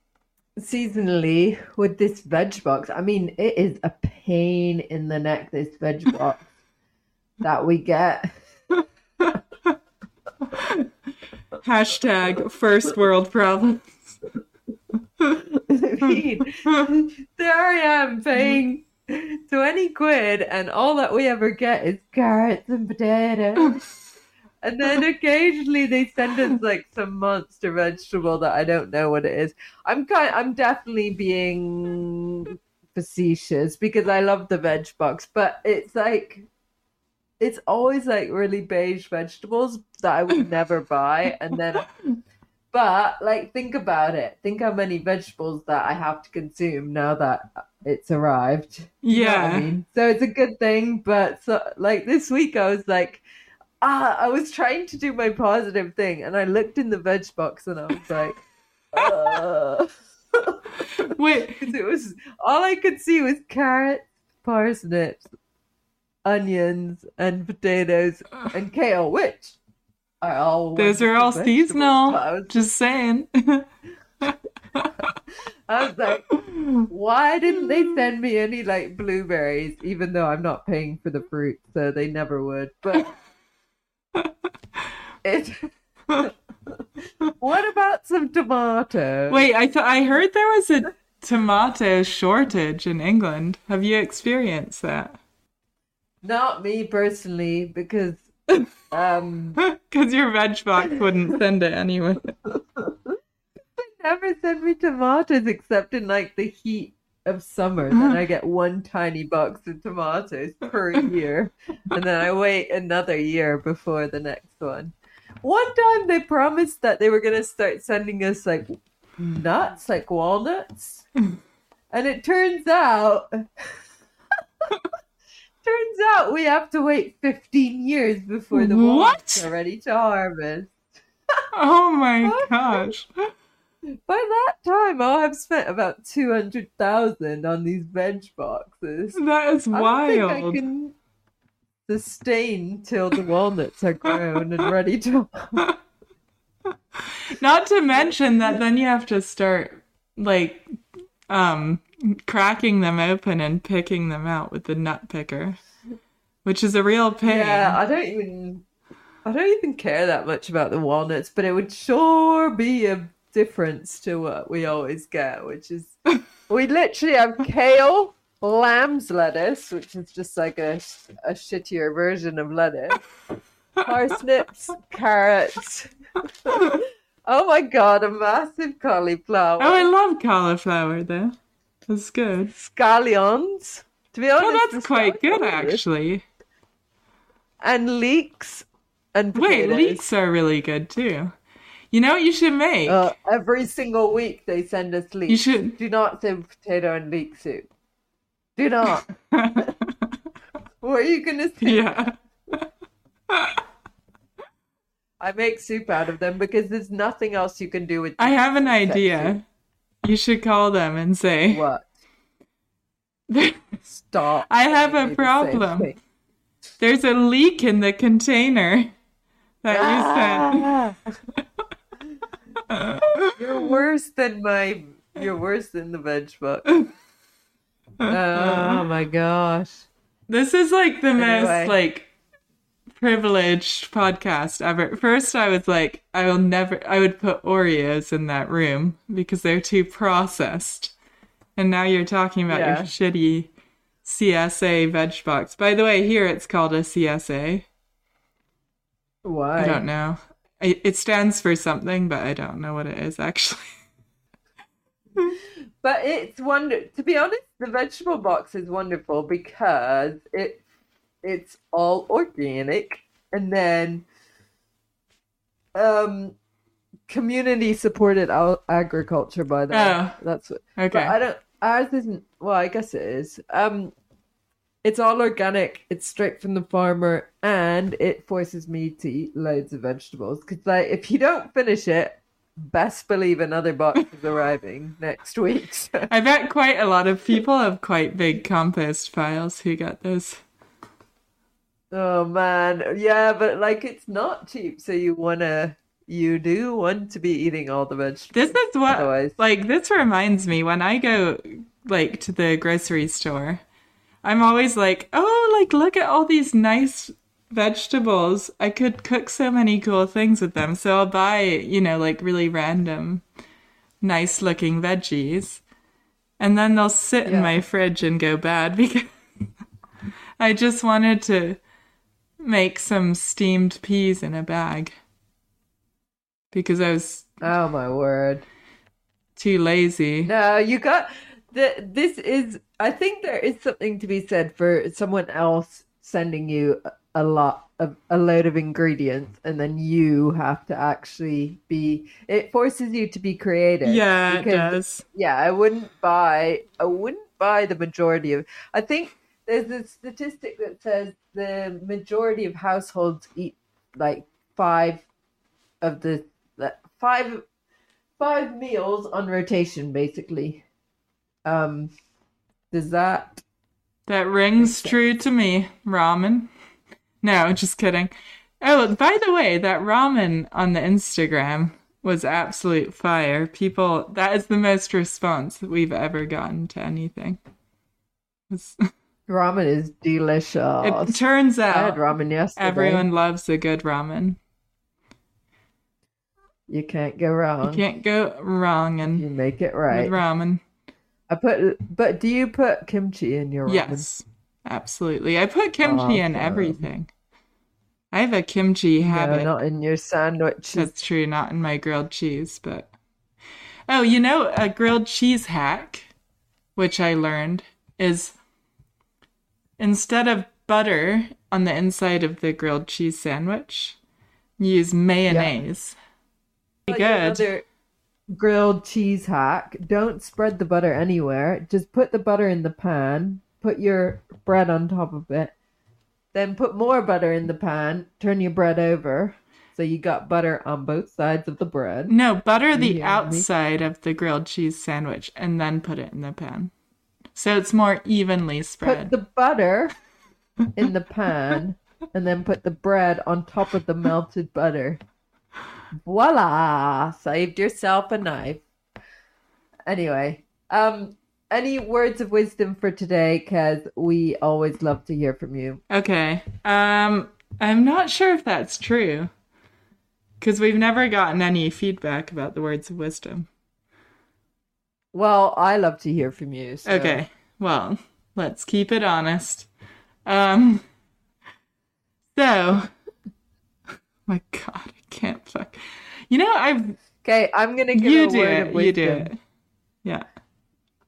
seasonally with this veg box. I mean, it is a pain in the neck. This veg box that we get. Hashtag first world problem. I mean, there I am paying 20 quid, and all that we ever get is carrots and potatoes. And then occasionally they send us like some monster vegetable that I don't know what it is. I'm kind I'm definitely being facetious because I love the veg box, but it's like it's always like really beige vegetables that I would never buy and then but like think about it. Think how many vegetables that I have to consume now that it's arrived. You know Yeah. I mean? So it's a good thing, but so like this week I was like ah, I was trying to do my positive thing, and I looked in the veg box, and I was like, uh, Wait, it was all I could see was carrots, parsnips, onions, and potatoes, and kale, which are all those are all seasonal. I was, Just saying. I was like, why didn't they send me any like blueberries? Even though I'm not paying for the fruit, so they never would. But it. what about some tomatoes? Wait, I thought I heard there was a tomato shortage in England. Have you experienced that? Not me personally, because um, Because your veg box wouldn't send it anyway. they never send me tomatoes except in like the heat of summer. Then I get one tiny box of tomatoes per year, and then I wait another year before the next one. One time they promised that they were gonna start sending us like nuts, like walnuts, and it turns out. Turns out we have to wait 15 years before the walnuts are ready to harvest. Oh my gosh. By that time, I'll have spent about 200,000 on these veg boxes. That is I don't think I wild. Can sustain till the walnuts are grown and ready to. Not to mention that then you have to start like um cracking them open and picking them out with the nut picker, which is a real pain. Yeah, I don't even. I don't even care that much about the walnuts, but it would sure be a difference to what we always get, which is we literally have kale, lamb's lettuce, which is just like a a shittier version of lettuce, parsnips, carrots. oh my god, a massive cauliflower, Oh, I love cauliflower though. That's good. scallions. To be honest, Oh, that's quite good actually. And leeks and Wait, leeks are really good too. You know what you should make? Uh, every single week they send us leeks. you should. Do not say potato and leek soup. Do not. what are you gonna say? yeah. I make soup out of them because there's nothing else you can do with. I have an idea. You should call them and say, What? Stop. I have a me the same problem. There's a leak in the container that you sent. Ah! You're worse than my. You're worse than the veg book. oh my gosh. This is like the Anyway. most like privileged podcast ever. First I was like, I will never I would put Oreos in that room because they're too processed. And now you're talking about Yeah. your shitty CSA veg box. By the way, here it's called a CSA. Why? I don't know. It stands for something, but I don't know what it is actually. But it's wonder. To be honest, the vegetable box is wonderful because it it's all organic, and then um community supported al- agriculture, by the way. Oh. That's what. Okay. But I don't. Ours isn't. Well, I guess it is. Um, it's all organic. It's straight from the farmer, and it forces me to eat loads of vegetables. Because like, if you don't finish it, best believe another box is arriving next week. So. I bet quite a lot of people have quite big compost piles who got this. Oh man, yeah, but like it's not cheap, so you wanna, you do want to be eating all the vegetables. This is what Otherwise- like this reminds me when I go like to the grocery store. I'm always like, "Oh, like look at all these nice vegetables. I could cook so many cool things with them." So I'll buy, you know, like really random nice looking veggies. And then they'll sit in my fridge and go bad because I just wanted to make some steamed peas in a bag. Because I was Oh my word! too lazy. No, you got the. This is. I think there is something to be said for someone else sending you a- lot of a load of ingredients, and then you have to actually be. It forces you to be creative. Yeah, it does. yeah i wouldn't buy i wouldn't buy the majority of i think there's a statistic that says the majority of households eat like five of the the- five five meals on rotation basically um does that That rings true to me. Ramen. No, just kidding. Oh, by the way, that ramen on the Instagram was absolute fire. People, that is the most response that we've ever gotten to anything. It's- ramen is delicious it turns i had out ramen yesterday everyone loves a good ramen. you can't go wrong. You can't go wrong and you make it right. with ramen. i put but do you put kimchi in your ramen Yes, absolutely. I put kimchi in Awesome. everything. I have a kimchi habit. no not in your sandwiches That's true, not in my grilled cheese, but oh, you know, a grilled cheese hack, which I learned, is instead of butter on the inside of the grilled cheese sandwich, use mayonnaise. Like Good. Another grilled cheese hack. Don't spread the butter anywhere. Just put the butter in the pan. Put your bread on top of it. Then put more butter in the pan. Turn your bread over. So you got butter on both sides of the bread. No, butter the me? outside of the grilled cheese sandwich and then put it in the pan. So it's more evenly spread. Put spread. the butter in the pan and then put the bread on top of the melted butter. Voila! Saved yourself a knife. Anyway, um, any words of wisdom for today? Because we always love to hear from you. Okay. Um, I'm not sure if that's true. Because we've never gotten any feedback about the words of wisdom. Well, I love to hear from you. So. Okay. Well, let's keep it honest. Um, so, my God, I can't fuck. You know, I've. Okay, I'm gonna give You a do word it. You do it. Yeah.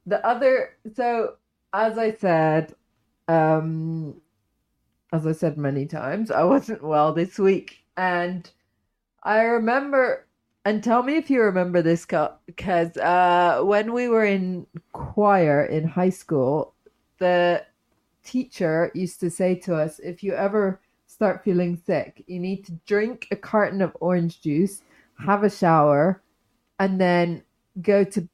The other so as i said um as i said many times i wasn't well this week. And i remember and tell me if you remember this because uh when we were in choir in high school the teacher used to say to us if you ever start feeling sick you need to drink a carton of orange juice have a shower and then go to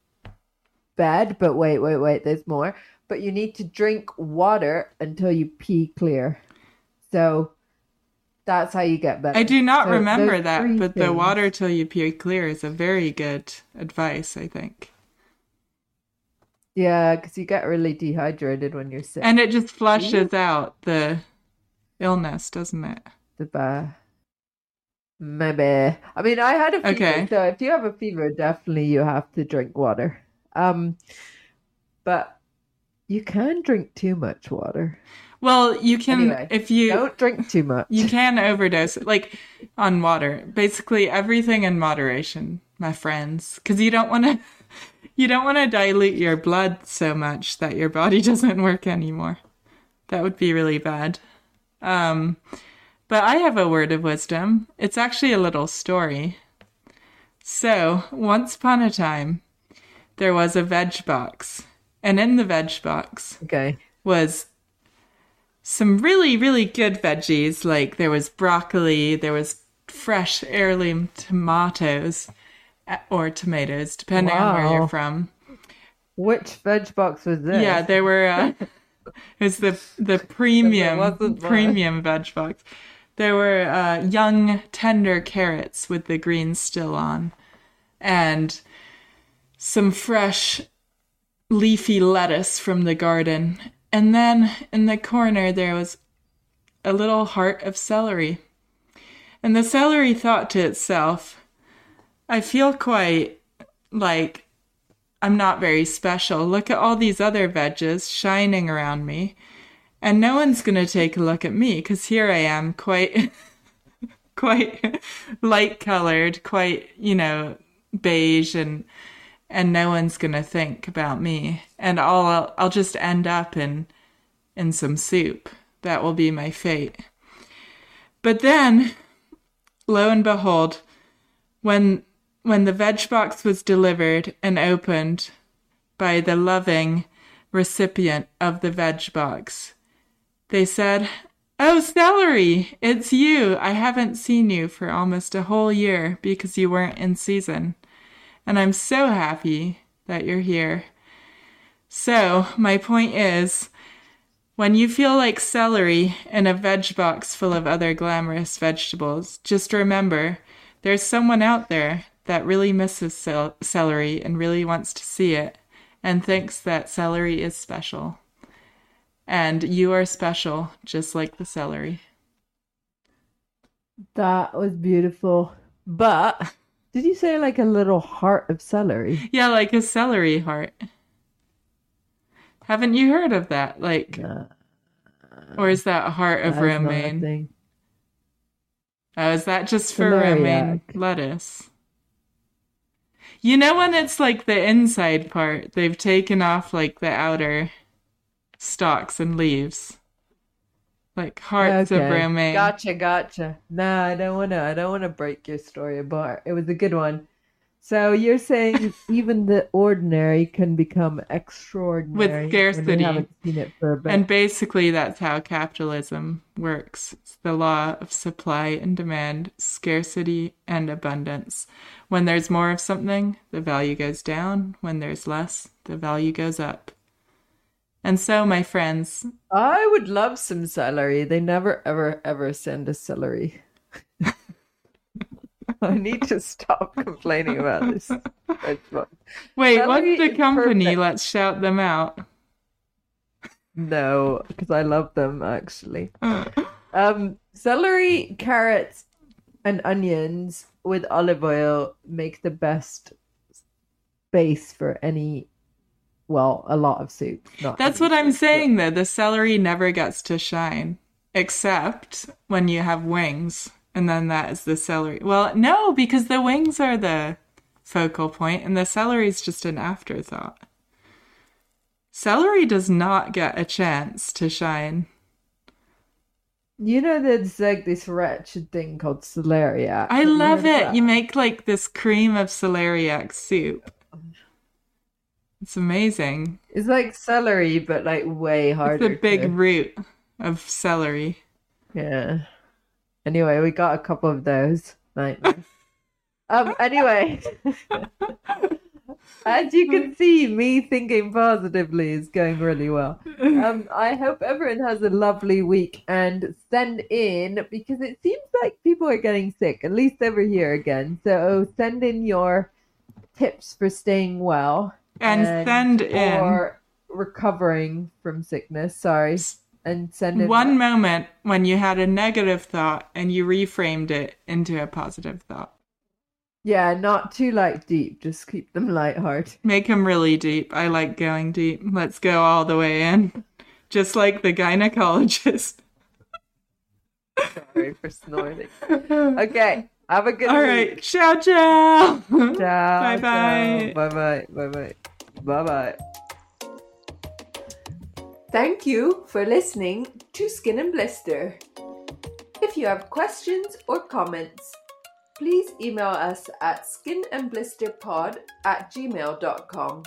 bed, but wait, wait, wait, there's more. But you need to drink water until you pee clear. So that's how you get better. I do not So remember that, but the water till you pee clear is a very good advice, I think. Yeah, because you get really dehydrated when you're sick. And it just flushes out the illness, doesn't it? the ba- Maybe. I mean, I had a fever, Okay. so if you have a fever, definitely you have to drink water. Um, but you can drink too much water. Well, you can Anyway, if you Don't drink too much. you can overdose like on water. Basically, everything in moderation, my friends, because you don't want to you don't want to dilute your blood so much that your body doesn't work anymore. That would be really bad. Um, but I have a word of wisdom. It's actually a little story. So, once upon a time, there was a veg box. And in the veg box Okay. was some really, really good veggies. Like there was broccoli, there was fresh heirloom tomatoes uh, or tomatoes, depending on where you're from. Which veg box was this? Yeah, there were. Uh, it was the the premium premium veg box. There were uh, young tender carrots with the greens still on, and some fresh leafy lettuce from the garden. And then in the corner there was a little heart of celery. And the celery thought to itself, I feel quite like I'm not very special. Look at all these other veggies shining around me. And no one's going to take a look at me because here I am, quite, quite light colored, quite, you know, beige and, and no one's going to think about me. And I'll, I'll just end up in, in some soup. That will be my fate. But then, lo and behold, when when the veg box was delivered and opened by the loving recipient of the veg box, they said, Oh, celery, it's you. I haven't seen you for almost a whole year because you weren't in season. And I'm so happy that you're here. So, my point is when you feel like celery in a veg box full of other glamorous vegetables, just remember there's someone out there that really misses cel- celery and really wants to see it and thinks that celery is special. And you are special, just like the celery. That was beautiful. But did you say like a little heart of celery? Yeah, like a celery heart. Haven't you heard of that? Like, Nah, or is that heart of romaine? Oh, is that just for Celeriac. romaine lettuce? You know when it's like the inside part, they've taken off like the outer stalks and leaves. Like hearts of Okay. romaine. Gotcha, gotcha. Nah, I don't wanna I don't wanna break your story apart. It was a good one. So you're saying even the ordinary can become extraordinary with scarcity. haven't seen it for a bit. And basically, that's how capitalism works. It's the law of supply and demand, scarcity and abundance. When there's more of something, the value goes down. When there's less, the value goes up. And so, my friends, I would love some celery. They never, ever, ever send us celery. I need to stop complaining about this. wait, Celery what's the company? perfect. Let's shout them out. No, because I love them actually. Um, celery, carrots, and onions with olive oil make the best base for any, well, a lot of soup. That's what I'm soup, but- saying, though. The celery never gets to shine, except when you have wings, and then that is the celery. Well, no, because the wings are the focal point, and the celery is just an afterthought. Celery does not get a chance to shine. You know, there's like this wretched thing called celeriac. I love it. that? You make like this cream of celeriac soup. It's amazing. It's like celery, but like way harder. It's the big to- root of celery. Yeah. Anyway, we got a couple of those. Um. Anyway, as you can see, me thinking positively is going really well. Um. I hope everyone has a lovely week and send in because it seems like people are getting sick. At least over here again. So send in your tips for staying well And send in or recovering from sickness. Sorry, and send in one moment when you had a negative thought and you reframed it into a positive thought. Yeah, not too like deep. Just keep them lighthearted. Make them really deep. I like going deep. Let's go all the way in. Just like the gynecologist. Sorry for snorting. Okay, have a good All week. right. Ciao, ciao. Ciao. Bye-bye. Bye bye. Bye bye. Bye bye. Thank you for listening to Skin and Blister. If you have questions or comments, please email us at skinandblisterpod at gmail.com.